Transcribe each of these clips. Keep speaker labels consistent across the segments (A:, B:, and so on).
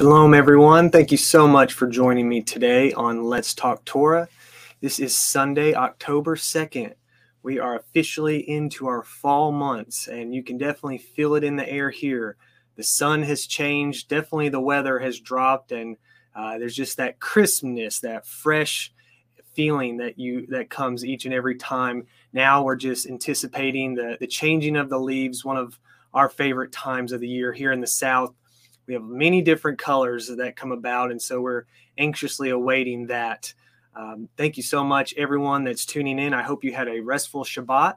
A: Shalom, everyone. Thank you so much for joining me today on Let's Talk Torah. This is Sunday, October 2nd. We are officially into our fall months, and you can definitely feel it in the air here. The sun has changed, definitely the weather has dropped, and uh, there's just that crispness, that fresh feeling that you that comes each and every time. Now we're just anticipating the the changing of the leaves, one of our favorite times of the year here in the South we have many different colors that come about, and so we're anxiously awaiting that. Um, thank you so much, everyone that's tuning in. I hope you had a restful Shabbat,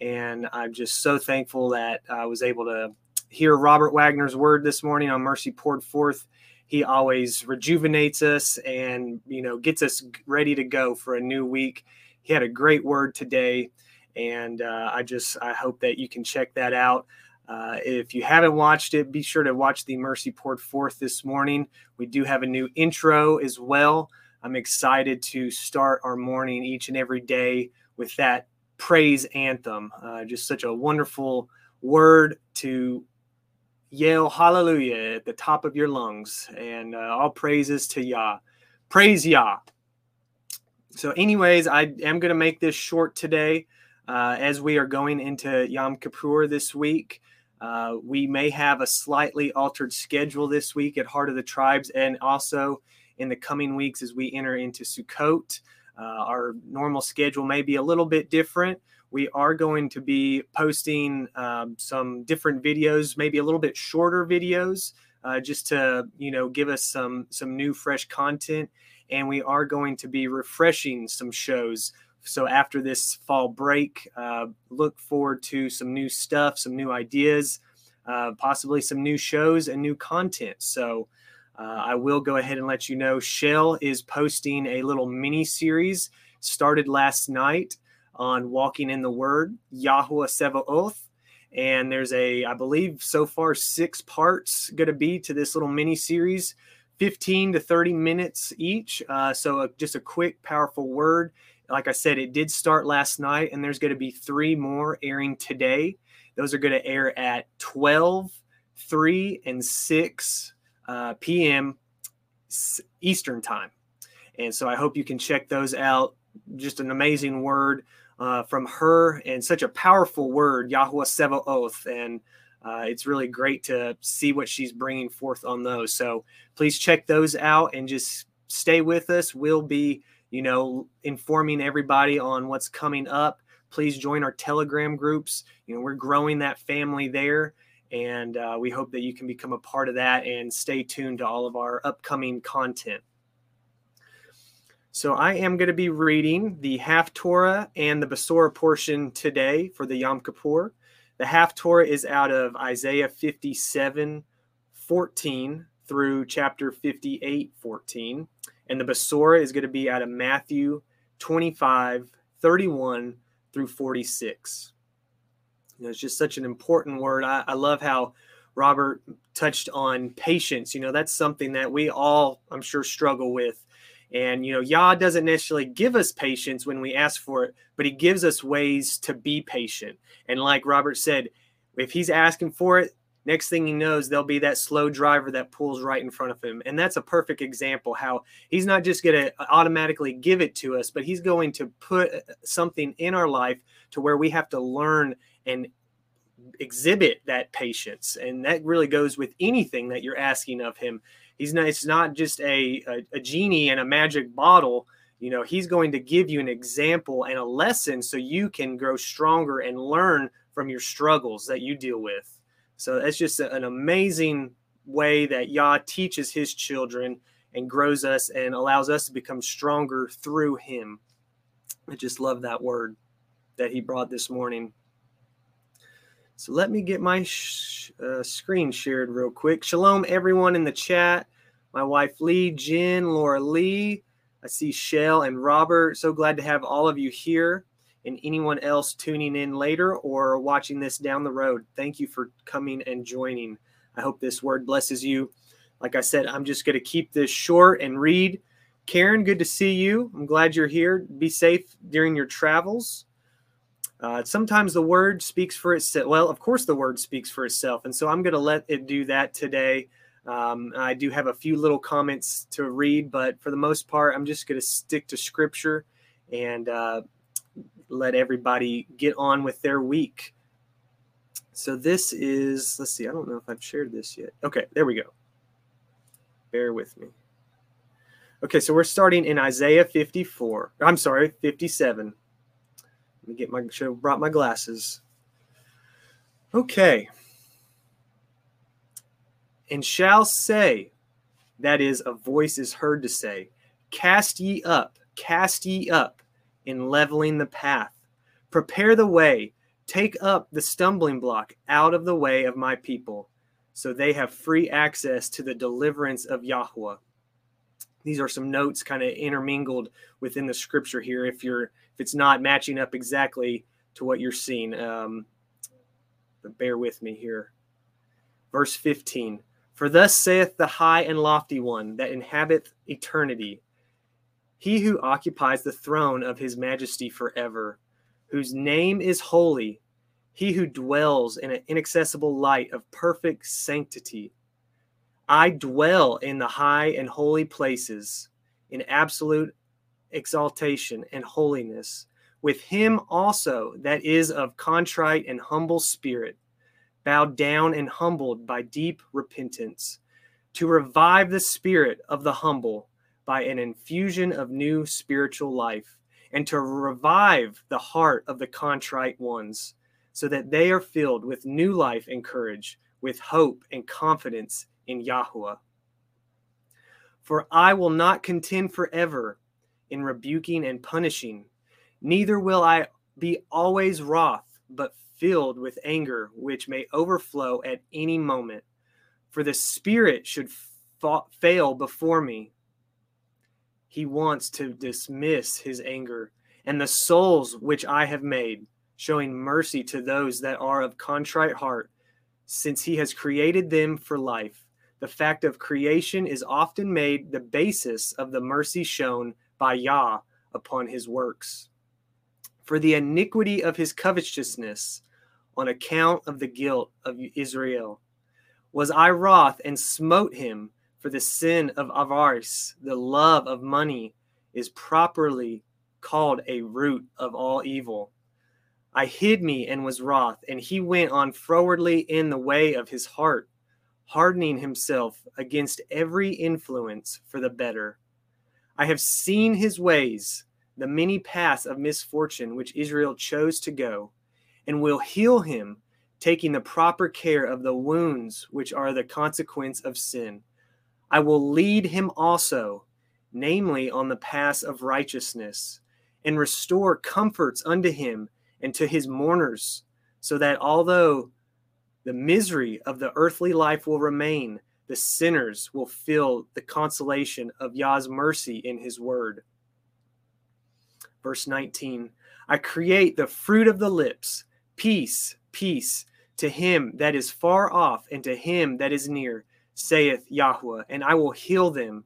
A: and I'm just so thankful that I was able to hear Robert Wagner's word this morning on Mercy Poured Forth. He always rejuvenates us and you know gets us ready to go for a new week. He had a great word today, and uh, I just I hope that you can check that out. Uh, if you haven't watched it, be sure to watch the Mercy Poured Forth this morning. We do have a new intro as well. I'm excited to start our morning each and every day with that praise anthem. Uh, just such a wonderful word to yell hallelujah at the top of your lungs and uh, all praises to Yah. Praise Yah. So, anyways, I am going to make this short today uh, as we are going into Yom Kippur this week. Uh, we may have a slightly altered schedule this week at Heart of the Tribes and also in the coming weeks as we enter into Sukkot. Uh, our normal schedule may be a little bit different. We are going to be posting um, some different videos, maybe a little bit shorter videos, uh, just to you know give us some some new fresh content. And we are going to be refreshing some shows so after this fall break, uh, look forward to some new stuff, some new ideas, uh, possibly some new shows and new content. So uh, I will go ahead and let you know. Shell is posting a little mini series started last night on Walking in the Word, Yahuwah Sevaoth. And there's a, I believe, so far six parts going to be to this little mini series, 15 to 30 minutes each. Uh, so a, just a quick, powerful word like I said, it did start last night, and there's going to be three more airing today. Those are going to air at 12, 3, and 6 uh, p.m. Eastern Time. And so I hope you can check those out. Just an amazing word uh, from her and such a powerful word, Yahuwah Sevaoth. And uh, it's really great to see what she's bringing forth on those. So please check those out and just stay with us. We'll be you know, informing everybody on what's coming up. Please join our Telegram groups. You know, we're growing that family there, and uh, we hope that you can become a part of that and stay tuned to all of our upcoming content. So I am going to be reading the Haftorah and the Besorah portion today for the Yom Kippur. The Haftorah is out of Isaiah 57, 14 through chapter 58, 14. And the Besorah is going to be out of Matthew 25, 31 through 46. You know, it's just such an important word. I, I love how Robert touched on patience. You know, that's something that we all, I'm sure, struggle with. And, you know, Yah doesn't necessarily give us patience when we ask for it, but he gives us ways to be patient. And like Robert said, if he's asking for it, next thing he knows there'll be that slow driver that pulls right in front of him. And that's a perfect example how he's not just going to automatically give it to us but he's going to put uh, something in our life to where we have to learn and exhibit that patience. And that really goes with anything that you're asking of him. He's not it's not just a, a, a genie and a magic bottle. You know he's going to give you an example and a lesson so you can grow stronger and learn from your struggles that you deal with so that's just an amazing way that Yah teaches his children and grows us and allows us to become stronger through him. I just love that word that he brought this morning. So let me get my sh- uh, screen shared real quick. Shalom, everyone in the chat. My wife Lee, Jen, Laura Lee. I see Shell and Robert. So glad to have all of you here and anyone else tuning in later or watching this down the road. Thank you for coming and joining. I hope this word blesses you. Like I said, I'm just going to keep this short and read. Karen, good to see you. I'm glad you're here. Be safe during your travels. Uh, sometimes the word speaks for itself. Well, of course, the word speaks for itself. And so I'm going to let it do that today. Um, I do have a few little comments to read, but for the most part, I'm just going to stick to scripture and uh, let everybody get on with their week. So this is, let's see, I don't know if I've shared this yet. Okay, there we go. Bear with me. Okay, so we're starting in Isaiah 54. I'm sorry, 57. Let me get my should have brought my glasses. Okay. And shall say, that is, a voice is heard to say, Cast ye up, cast ye up, in leveling the path. Prepare the way, take up the stumbling block out of the way of my people, so they have free access to the deliverance of Yahweh. These are some notes kind of intermingled within the scripture here. If you're if it's not matching up exactly to what you're seeing, um, but bear with me here. Verse 15 For thus saith the high and lofty one that inhabiteth eternity, he who occupies the throne of his majesty forever, whose name is holy, he who dwells in an inaccessible light of perfect sanctity. I dwell in the high and holy places, in absolute exaltation and holiness, with him also that is of contrite and humble spirit, bowed down and humbled by deep repentance, to revive the spirit of the humble by an infusion of new spiritual life, and to revive the heart of the contrite ones, so that they are filled with new life and courage, with hope and confidence in Yahweh. For I will not contend forever in rebuking and punishing, neither will I be always wroth, but filled with anger, which may overflow at any moment. For the Spirit should fa- fail before me. He wants to dismiss his anger, and the souls which I have made, showing mercy to those that are of contrite heart, since he has created them for life the fact of creation is often made the basis of the mercy shown by Yah upon his works. For the iniquity of his covetousness, on account of the guilt of Israel, was I wroth and smote him for the sin of avarice. The love of money is properly called a root of all evil. I hid me and was wroth, and he went on frowardly in the way of his heart hardening himself against every influence for the better. I have seen his ways, the many paths of misfortune which Israel chose to go, and will heal him, taking the proper care of the wounds which are the consequence of sin. I will lead him also, namely on the paths of righteousness, and restore comforts unto him and to his mourners, so that although the misery of the earthly life will remain. The sinners will feel the consolation of Yah's mercy in his word. Verse 19 I create the fruit of the lips, peace, peace, to him that is far off and to him that is near, saith Yahweh, and I will heal them.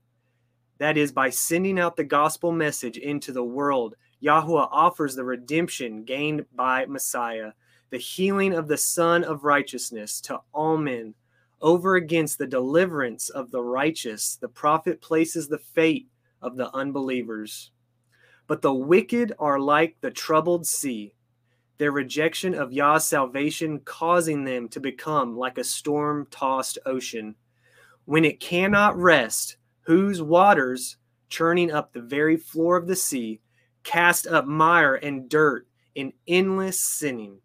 A: That is, by sending out the gospel message into the world, Yahweh offers the redemption gained by Messiah the healing of the Sun of Righteousness to all men. Over against the deliverance of the righteous, the prophet places the fate of the unbelievers. But the wicked are like the troubled sea, their rejection of Yah's salvation causing them to become like a storm tossed ocean. When it cannot rest, whose waters, churning up the very floor of the sea, cast up mire and dirt in endless sinning.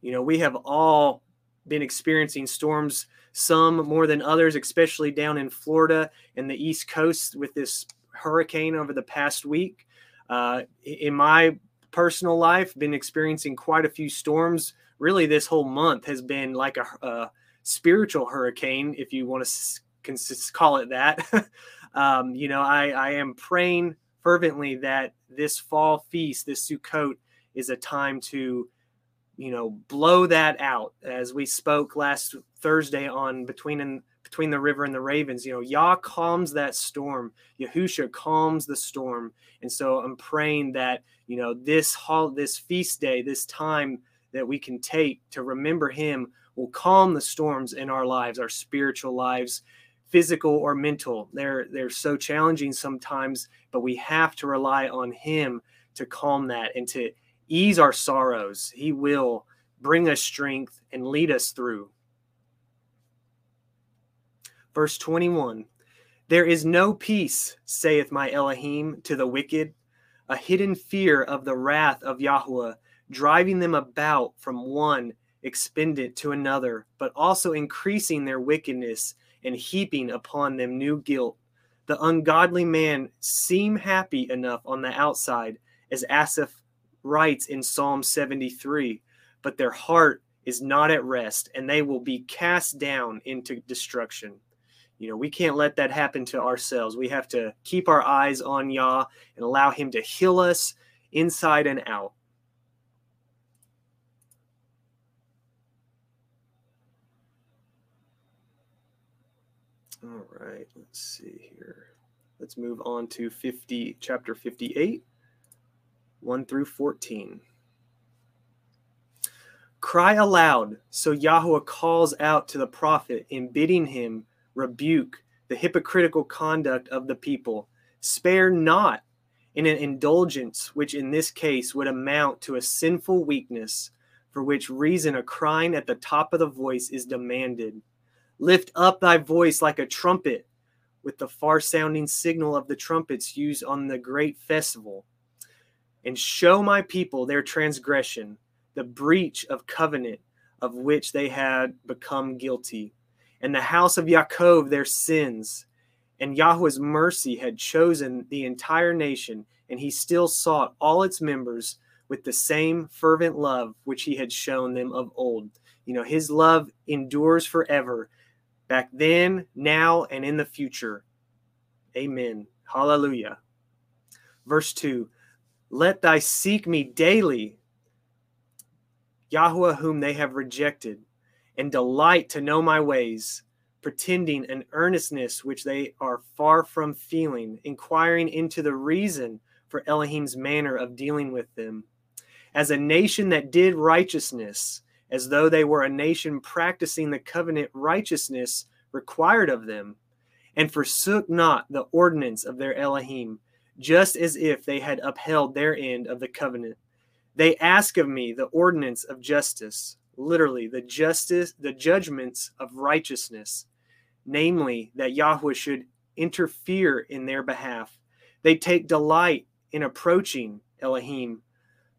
A: You know, we have all been experiencing storms, some more than others, especially down in Florida and the East Coast with this hurricane over the past week. Uh, in my personal life, been experiencing quite a few storms. Really, this whole month has been like a, a spiritual hurricane, if you want to call it that. um, you know, I, I am praying fervently that this fall feast, this Sukkot, is a time to you know, blow that out. As we spoke last Thursday on between and between the river and the ravens, you know, Yah calms that storm. Yahusha calms the storm. And so I'm praying that, you know, this hall, this feast day, this time that we can take to remember him will calm the storms in our lives, our spiritual lives, physical or mental. They're they're so challenging sometimes, but we have to rely on him to calm that and to ease our sorrows. He will bring us strength and lead us through. Verse 21 There is no peace, saith my Elohim, to the wicked, a hidden fear of the wrath of Yahweh, driving them about from one expendant to another, but also increasing their wickedness and heaping upon them new guilt. The ungodly man seem happy enough on the outside, as Asaph writes in Psalm 73, but their heart is not at rest, and they will be cast down into destruction. You know, we can't let that happen to ourselves. We have to keep our eyes on Yah and allow Him to heal us inside and out. All right, let's see here. Let's move on to 50, chapter 58, 1 through 14. Cry aloud. So Yahweh calls out to the prophet in bidding him rebuke the hypocritical conduct of the people. Spare not in an indulgence, which in this case would amount to a sinful weakness, for which reason a crying at the top of the voice is demanded. Lift up thy voice like a trumpet, with the far sounding signal of the trumpets used on the great festival, and show my people their transgression, the breach of covenant of which they had become guilty and the house of Yaakov their sins. And Yahweh's mercy had chosen the entire nation, and he still sought all its members with the same fervent love which he had shown them of old. You know, his love endures forever, back then, now, and in the future. Amen. Hallelujah. Verse 2 Let thy seek me daily, Yahweh, whom they have rejected and delight to know my ways, pretending an earnestness which they are far from feeling, inquiring into the reason for Elohim's manner of dealing with them. As a nation that did righteousness, as though they were a nation practicing the covenant righteousness required of them, and forsook not the ordinance of their Elohim, just as if they had upheld their end of the covenant. They ask of me the ordinance of justice literally the justice, the judgments of righteousness, namely that Yahweh should interfere in their behalf. They take delight in approaching Elohim,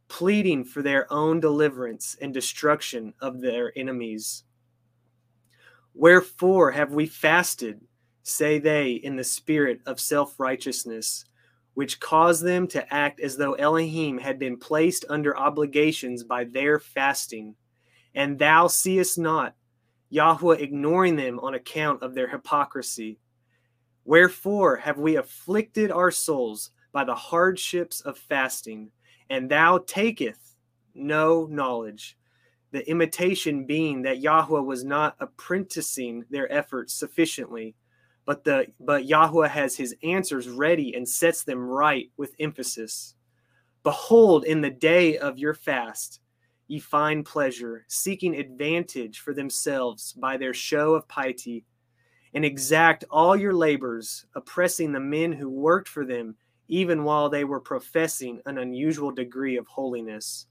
A: pleading for their own deliverance and destruction of their enemies. Wherefore have we fasted, say they, in the spirit of self righteousness, which caused them to act as though Elohim had been placed under obligations by their fasting and thou seest not Yahweh ignoring them on account of their hypocrisy. Wherefore have we afflicted our souls by the hardships of fasting, and thou taketh no knowledge. The imitation being that Yahweh was not apprenticing their efforts sufficiently, but the but Yahweh has his answers ready and sets them right with emphasis. Behold, in the day of your fast, ye find pleasure, seeking advantage for themselves by their show of piety, and exact all your labors, oppressing the men who worked for them, even while they were professing an unusual degree of holiness.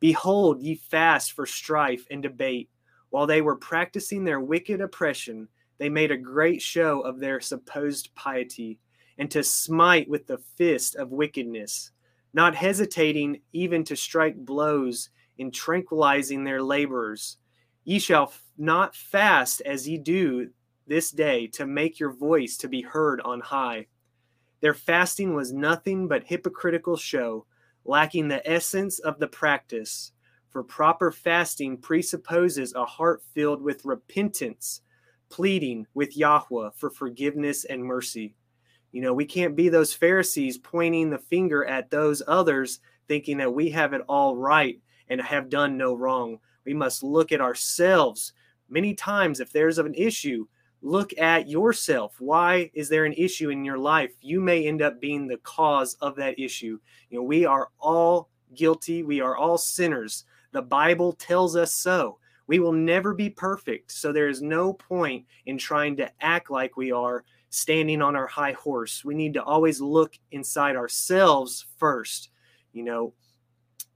A: Behold, ye fast for strife and debate. While they were practicing their wicked oppression, they made a great show of their supposed piety, and to smite with the fist of wickedness not hesitating even to strike blows in tranquilizing their laborers. Ye shall not fast as ye do this day to make your voice to be heard on high. Their fasting was nothing but hypocritical show, lacking the essence of the practice. For proper fasting presupposes a heart filled with repentance, pleading with Yahweh for forgiveness and mercy. You know, we can't be those Pharisees pointing the finger at those others, thinking that we have it all right and have done no wrong. We must look at ourselves. Many times, if there's an issue, look at yourself. Why is there an issue in your life? You may end up being the cause of that issue. You know, we are all guilty, we are all sinners. The Bible tells us so. We will never be perfect. So there is no point in trying to act like we are standing on our high horse. We need to always look inside ourselves first. You know,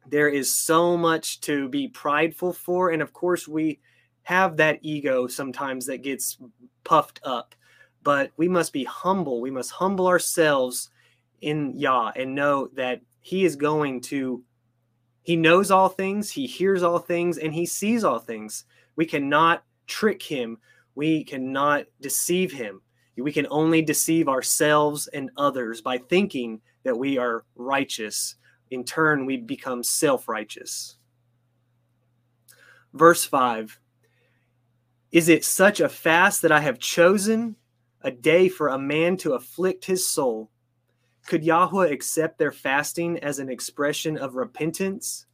A: there is so much to be prideful for. And of course, we have that ego sometimes that gets puffed up, but we must be humble. We must humble ourselves in Yah and know that He is going to, He knows all things, He hears all things, and He sees all things. We cannot trick Him, we cannot deceive Him. We can only deceive ourselves and others by thinking that we are righteous. In turn, we become self righteous. Verse 5 Is it such a fast that I have chosen, a day for a man to afflict his soul? Could Yahweh accept their fasting as an expression of repentance?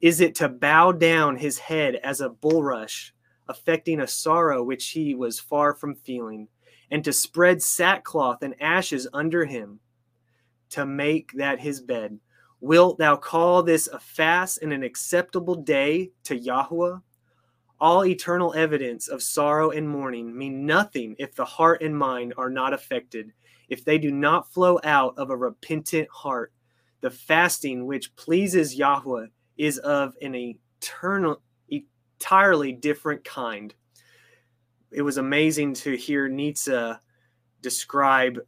A: Is it to bow down his head as a bulrush, affecting a sorrow which he was far from feeling? and to spread sackcloth and ashes under him to make that his bed. Wilt thou call this a fast and an acceptable day to Yahweh? All eternal evidence of sorrow and mourning mean nothing if the heart and mind are not affected, if they do not flow out of a repentant heart. The fasting which pleases Yahweh is of an eternal, entirely different kind it was amazing to hear Nietzsche describe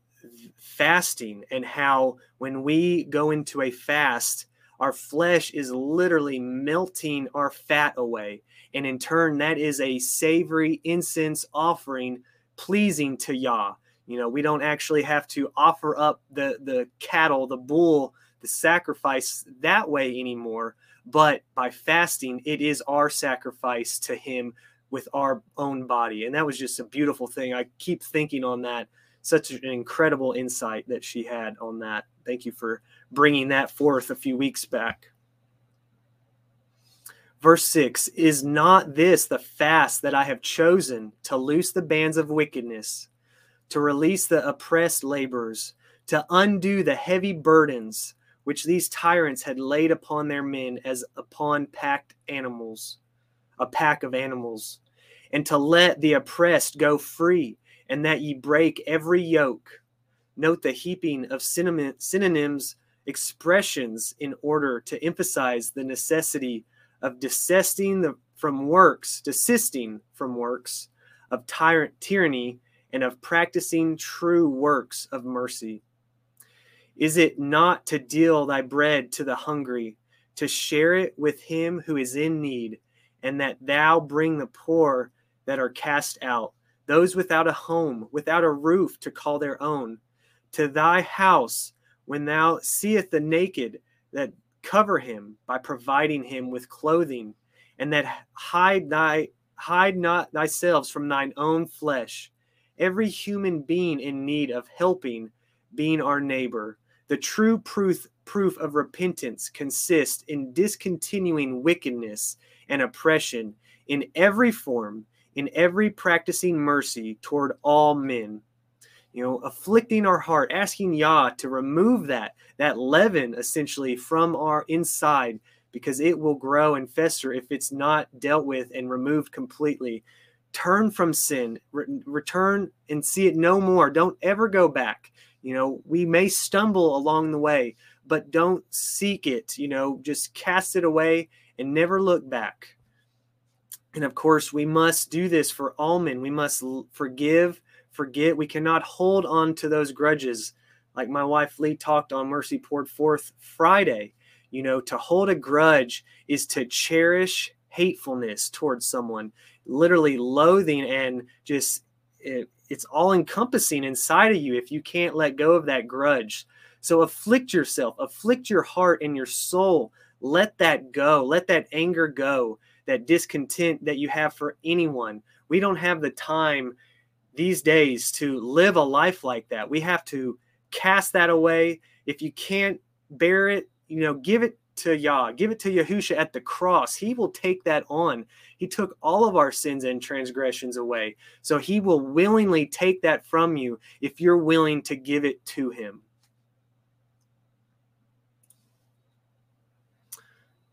A: fasting and how when we go into a fast, our flesh is literally melting our fat away. And in turn, that is a savory incense offering pleasing to Yah. You know, we don't actually have to offer up the, the cattle, the bull, the sacrifice that way anymore. But by fasting, it is our sacrifice to Him with our own body. And that was just a beautiful thing. I keep thinking on that. Such an incredible insight that she had on that. Thank you for bringing that forth a few weeks back. Verse 6 Is not this the fast that I have chosen to loose the bands of wickedness, to release the oppressed laborers, to undo the heavy burdens which these tyrants had laid upon their men as upon packed animals, a pack of animals? and to let the oppressed go free, and that ye break every yoke. Note the heaping of synonyms, expressions in order to emphasize the necessity of desisting the, from works, desisting from works of tyrant tyranny, and of practicing true works of mercy. Is it not to deal thy bread to the hungry, to share it with him who is in need, and that thou bring the poor that are cast out, those without a home, without a roof to call their own. To thy house, when thou seest the naked, that cover him by providing him with clothing, and that hide thy hide not thyself from thine own flesh. Every human being in need of helping, being our neighbor. The true proof proof of repentance consists in discontinuing wickedness and oppression in every form in every practicing mercy toward all men. You know, afflicting our heart, asking Yah to remove that, that leaven essentially from our inside, because it will grow and fester if it's not dealt with and removed completely. Turn from sin, re- return and see it no more. Don't ever go back. You know, we may stumble along the way, but don't seek it. You know, just cast it away and never look back. And of course, we must do this for all men. We must forgive, forget. We cannot hold on to those grudges. Like my wife Lee talked on Mercy Poured Forth Friday. You know, to hold a grudge is to cherish hatefulness towards someone, literally loathing and just it, it's all encompassing inside of you if you can't let go of that grudge. So afflict yourself, afflict your heart and your soul. Let that go. Let that anger go that discontent that you have for anyone. We don't have the time these days to live a life like that. We have to cast that away. If you can't bear it, you know, give it to Yah, give it to Yahusha at the cross. He will take that on. He took all of our sins and transgressions away. So he will willingly take that from you if you're willing to give it to him.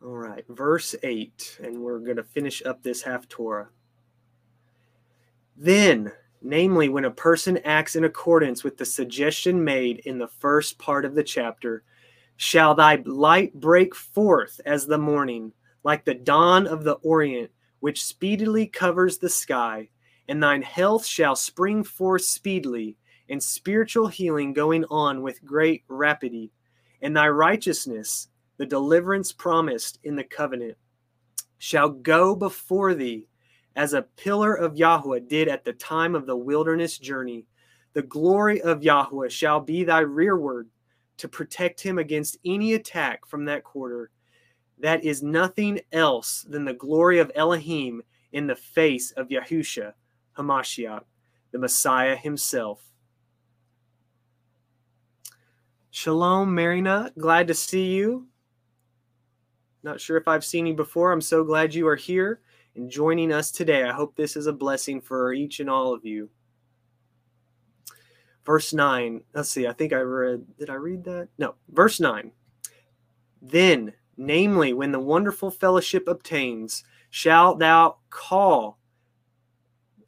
A: All right, verse 8, and we're going to finish up this Haftorah. Then, namely, when a person acts in accordance with the suggestion made in the first part of the chapter, shall thy light break forth as the morning, like the dawn of the Orient, which speedily covers the sky, and thine health shall spring forth speedily, and spiritual healing going on with great rapidity, and thy righteousness, the deliverance promised in the covenant, shall go before thee as a pillar of Yahweh did at the time of the wilderness journey. The glory of Yahweh shall be thy rearward to protect him against any attack from that quarter. That is nothing else than the glory of Elohim in the face of Yahusha, Hamashiach, the Messiah himself. Shalom, Marina. Glad to see you. Not sure if I've seen you before. I'm so glad you are here and joining us today. I hope this is a blessing for each and all of you. Verse 9. Let's see. I think I read. Did I read that? No. Verse 9. Then, namely, when the wonderful fellowship obtains, shalt thou call.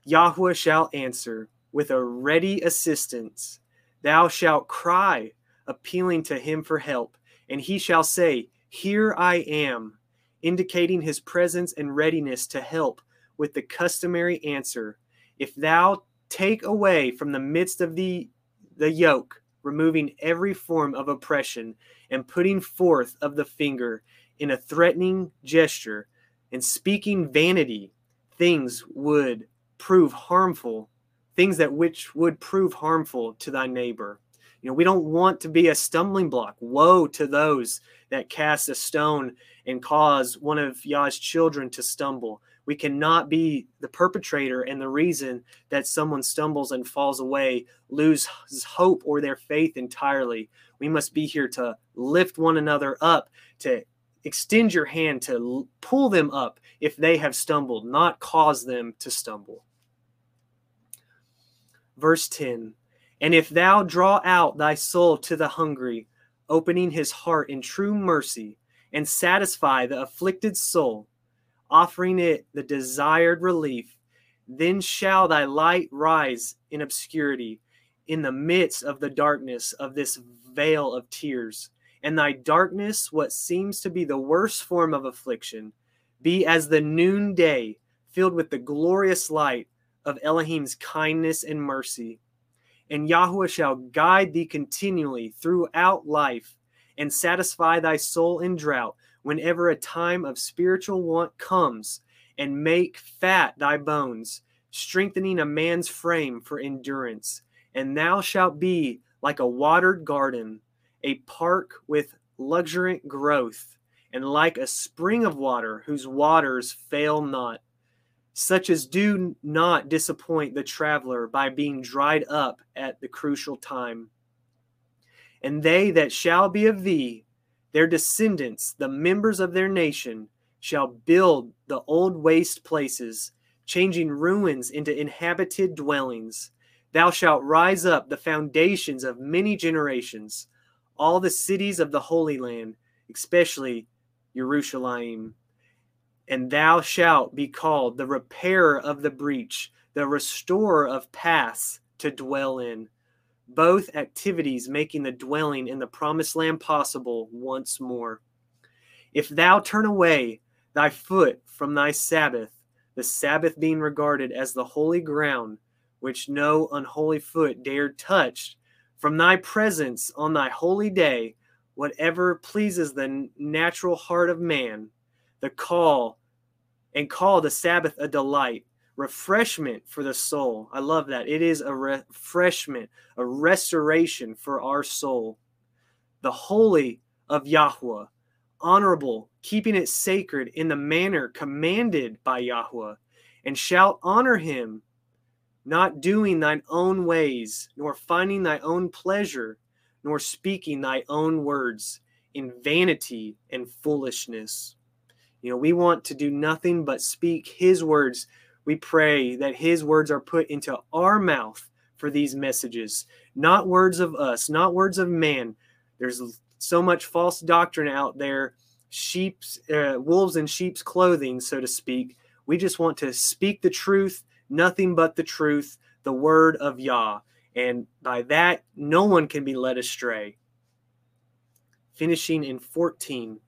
A: Yahweh shall answer with a ready assistance. Thou shalt cry, appealing to him for help, and he shall say, here I am, indicating his presence and readiness to help with the customary answer If thou take away from the midst of the, the yoke, removing every form of oppression, and putting forth of the finger in a threatening gesture, and speaking vanity, things would prove harmful, things that which would prove harmful to thy neighbor. You know, we don't want to be a stumbling block. Woe to those that cast a stone and cause one of Yah's children to stumble. We cannot be the perpetrator and the reason that someone stumbles and falls away, lose hope or their faith entirely. We must be here to lift one another up, to extend your hand to pull them up if they have stumbled, not cause them to stumble. Verse 10 and if thou draw out thy soul to the hungry, opening his heart in true mercy, and satisfy the afflicted soul, offering it the desired relief, then shall thy light rise in obscurity, in the midst of the darkness of this vale of tears. And thy darkness, what seems to be the worst form of affliction, be as the noonday filled with the glorious light of Elohim's kindness and mercy and Yahweh shall guide thee continually throughout life and satisfy thy soul in drought whenever a time of spiritual want comes, and make fat thy bones, strengthening a man's frame for endurance. And thou shalt be like a watered garden, a park with luxuriant growth, and like a spring of water whose waters fail not such as do not disappoint the traveler by being dried up at the crucial time. And they that shall be of thee, their descendants, the members of their nation, shall build the old waste places, changing ruins into inhabited dwellings. Thou shalt rise up the foundations of many generations, all the cities of the Holy Land, especially Jerusalem and thou shalt be called the repairer of the breach, the restorer of paths to dwell in. Both activities making the dwelling in the promised land possible once more. If thou turn away thy foot from thy Sabbath, the Sabbath being regarded as the holy ground, which no unholy foot dared touch, from thy presence on thy holy day, whatever pleases the natural heart of man, the call and call the Sabbath a delight, refreshment for the soul. I love that. It is a refreshment, a restoration for our soul. The holy of Yahweh, honorable, keeping it sacred in the manner commanded by Yahweh, and shalt honor him, not doing thine own ways, nor finding thy own pleasure, nor speaking thy own words in vanity and foolishness. You know, we want to do nothing but speak His words. We pray that His words are put into our mouth for these messages, not words of us, not words of man. There's so much false doctrine out there sheep's uh, wolves in sheep's clothing, so to speak. We just want to speak the truth, nothing but the truth, the word of Yah. And by that, no one can be led astray. Finishing in 14.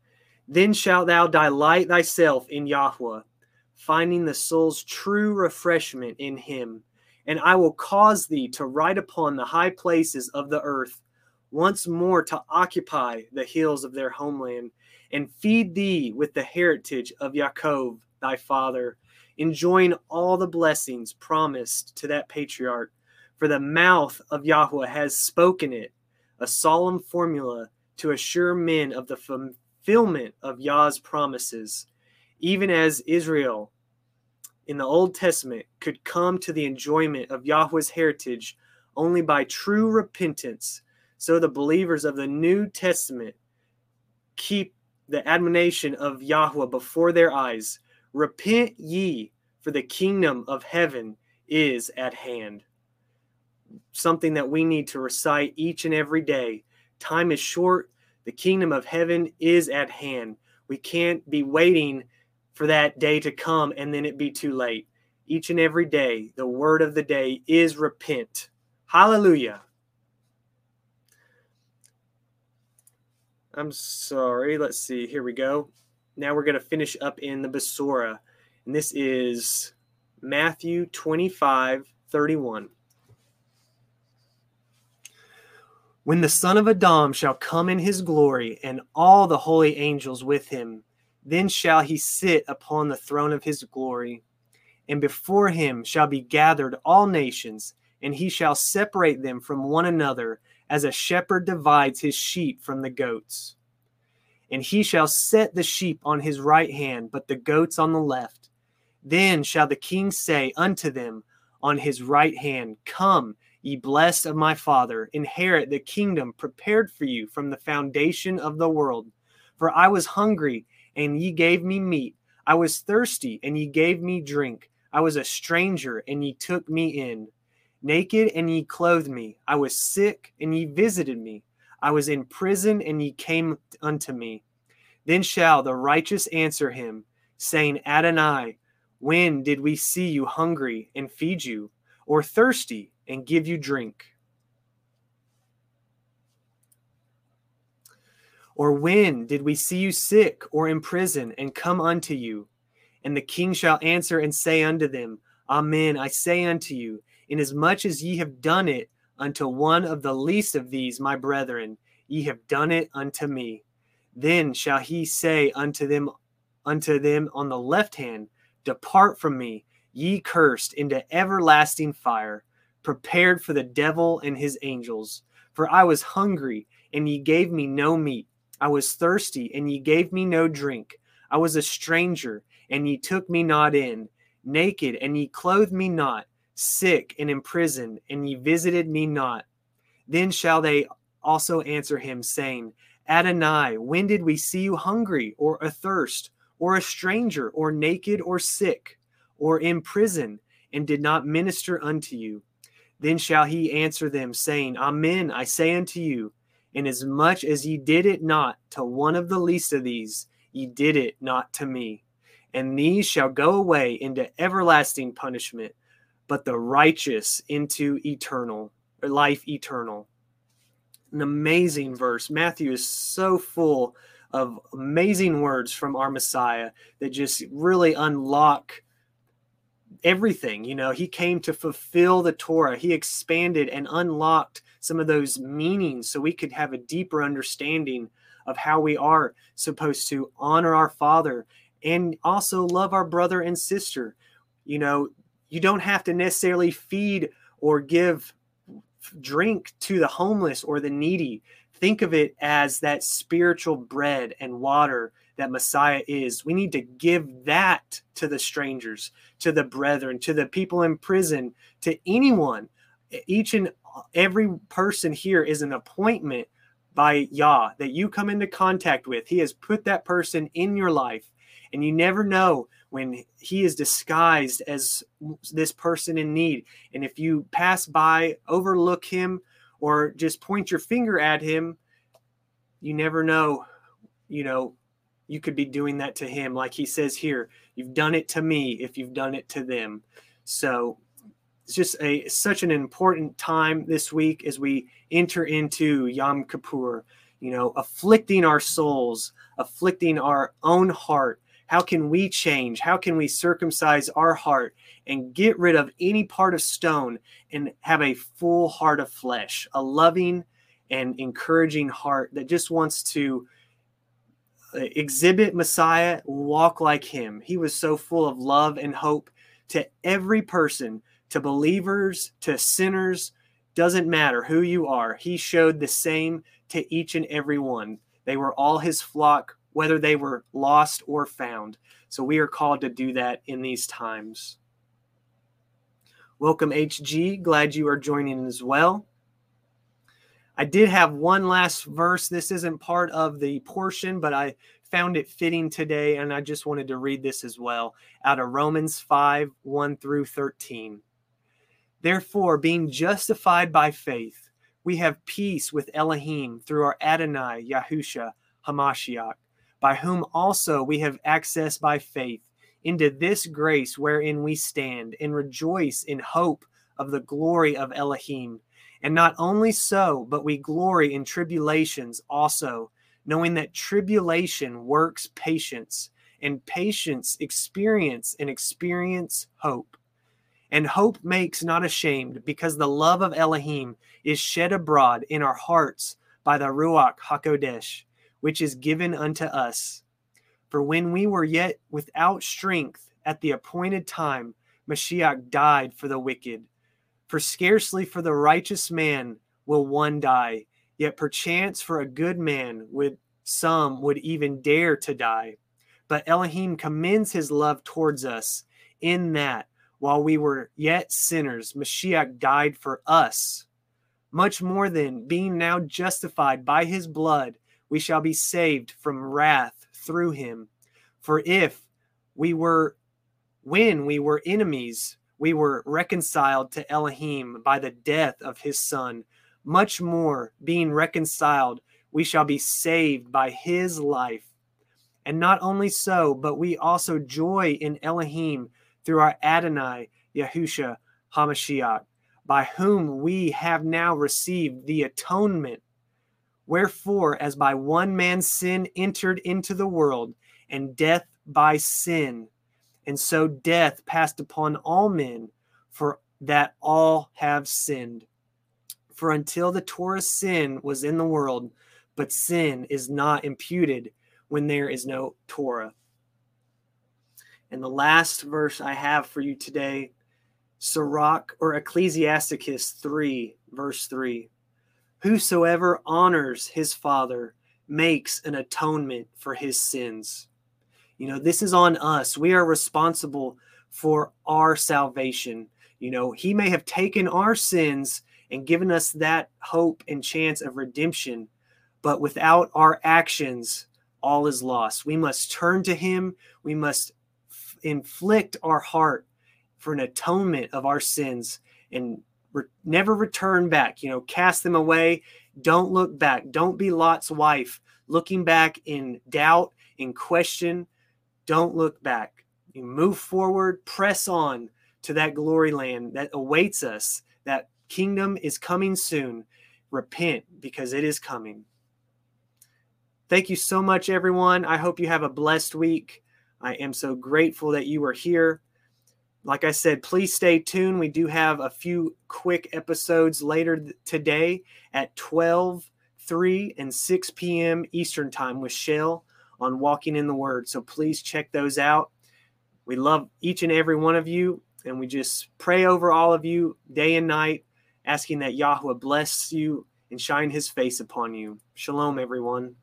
A: Then shalt thou delight thyself in Yahweh, finding the soul's true refreshment in him. And I will cause thee to ride upon the high places of the earth, once more to occupy the hills of their homeland, and feed thee with the heritage of Yaakov thy father, enjoying all the blessings promised to that patriarch. For the mouth of Yahweh has spoken it, a solemn formula to assure men of the fulfillment of Yah's promises, even as Israel in the Old Testament could come to the enjoyment of Yahweh's heritage only by true repentance. So the believers of the New Testament keep the admonition of Yahweh before their eyes. Repent ye, for the kingdom of heaven is at hand. Something that we need to recite each and every day. Time is short. The kingdom of heaven is at hand. We can't be waiting for that day to come and then it be too late. Each and every day, the word of the day is repent. Hallelujah. I'm sorry. Let's see. Here we go. Now we're going to finish up in the Besorah. And this is Matthew 25 31. When the Son of Adam shall come in his glory, and all the holy angels with him, then shall he sit upon the throne of his glory, and before him shall be gathered all nations, and he shall separate them from one another, as a shepherd divides his sheep from the goats. And he shall set the sheep on his right hand, but the goats on the left. Then shall the king say unto them on his right hand, Come, ye blessed of my Father, inherit the kingdom prepared for you from the foundation of the world. For I was hungry, and ye gave me meat. I was thirsty, and ye gave me drink. I was a stranger, and ye took me in. Naked, and ye clothed me. I was sick, and ye visited me. I was in prison, and ye came unto me. Then shall the righteous answer him, saying, Adonai, when did we see you hungry and feed you, or thirsty and give you drink? Or when did we see you sick or in prison and come unto you? And the king shall answer and say unto them, Amen, I say unto you, inasmuch as ye have done it unto one of the least of these, my brethren, ye have done it unto me. Then shall he say unto them, unto them on the left hand, Depart from me, ye cursed, into everlasting fire, prepared for the devil and his angels. For I was hungry, and ye gave me no meat. I was thirsty, and ye gave me no drink. I was a stranger, and ye took me not in. Naked, and ye clothed me not. Sick and in prison, and ye visited me not. Then shall they also answer him, saying, Adonai, when did we see you hungry, or athirst, or a stranger, or naked, or sick, or in prison, and did not minister unto you? Then shall he answer them, saying, Amen, I say unto you, Inasmuch as ye did it not to one of the least of these, ye did it not to me. And these shall go away into everlasting punishment, but the righteous into eternal life eternal. An amazing verse. Matthew is so full of amazing words from our Messiah that just really unlock everything. You know, he came to fulfill the Torah, he expanded and unlocked some of those meanings so we could have a deeper understanding of how we are supposed to honor our father and also love our brother and sister. You know, you don't have to necessarily feed or give drink to the homeless or the needy. Think of it as that spiritual bread and water that Messiah is. We need to give that to the strangers, to the brethren, to the people in prison, to anyone. Each and every person here is an appointment by Yah that you come into contact with. He has put that person in your life, and you never know when he is disguised as this person in need. And if you pass by, overlook him, or just point your finger at him, you never know, you know, you could be doing that to him. Like he says here, you've done it to me if you've done it to them. So it's just a such an important time this week as we enter into Yom Kippur, you know, afflicting our souls, afflicting our own heart. How can we change? How can we circumcise our heart and get rid of any part of stone and have a full heart of flesh, a loving and encouraging heart that just wants to exhibit Messiah, walk like him. He was so full of love and hope to every person, to believers, to sinners, doesn't matter who you are. He showed the same to each and every one. They were all his flock, whether they were lost or found. So we are called to do that in these times. Welcome, HG. Glad you are joining as well. I did have one last verse. This isn't part of the portion, but I found it fitting today, and I just wanted to read this as well out of Romans 5 1 through 13. Therefore, being justified by faith, we have peace with Elohim through our Adonai Yahusha Hamashiach, by whom also we have access by faith into this grace wherein we stand and rejoice in hope of the glory of Elohim. And not only so, but we glory in tribulations also, knowing that tribulation works patience, and patience experience, and experience hope. And hope makes not ashamed, because the love of Elohim is shed abroad in our hearts by the Ruach HaKodesh, which is given unto us. For when we were yet without strength at the appointed time, Mashiach died for the wicked. For scarcely for the righteous man will one die, yet perchance for a good man would some would even dare to die. But Elohim commends his love towards us in that while we were yet sinners, Mashiach died for us. Much more than being now justified by his blood, we shall be saved from wrath through him. For if we were, when we were enemies, we were reconciled to Elohim by the death of his son, much more being reconciled, we shall be saved by his life. And not only so, but we also joy in Elohim through our Adonai, Yahusha HaMashiach, by whom we have now received the atonement Wherefore, as by one man's sin entered into the world, and death by sin, and so death passed upon all men, for that all have sinned. For until the Torah sin was in the world, but sin is not imputed when there is no Torah. And the last verse I have for you today, Sirach or Ecclesiasticus 3, verse 3. Whosoever honors his father makes an atonement for his sins. You know, this is on us. We are responsible for our salvation. You know, he may have taken our sins and given us that hope and chance of redemption, but without our actions, all is lost. We must turn to him. We must f- inflict our heart for an atonement of our sins and re- never return back. You know, cast them away. Don't look back. Don't be Lot's wife, looking back in doubt, in question. Don't look back. You move forward, press on to that glory land that awaits us. That kingdom is coming soon. Repent because it is coming. Thank you so much, everyone. I hope you have a blessed week. I am so grateful that you are here like I said, please stay tuned. We do have a few quick episodes later today at 12, 3, and 6 p.m. Eastern Time with Shell on Walking in the Word. So please check those out. We love each and every one of you, and we just pray over all of you day and night, asking that Yahweh bless you and shine his face upon you. Shalom, everyone.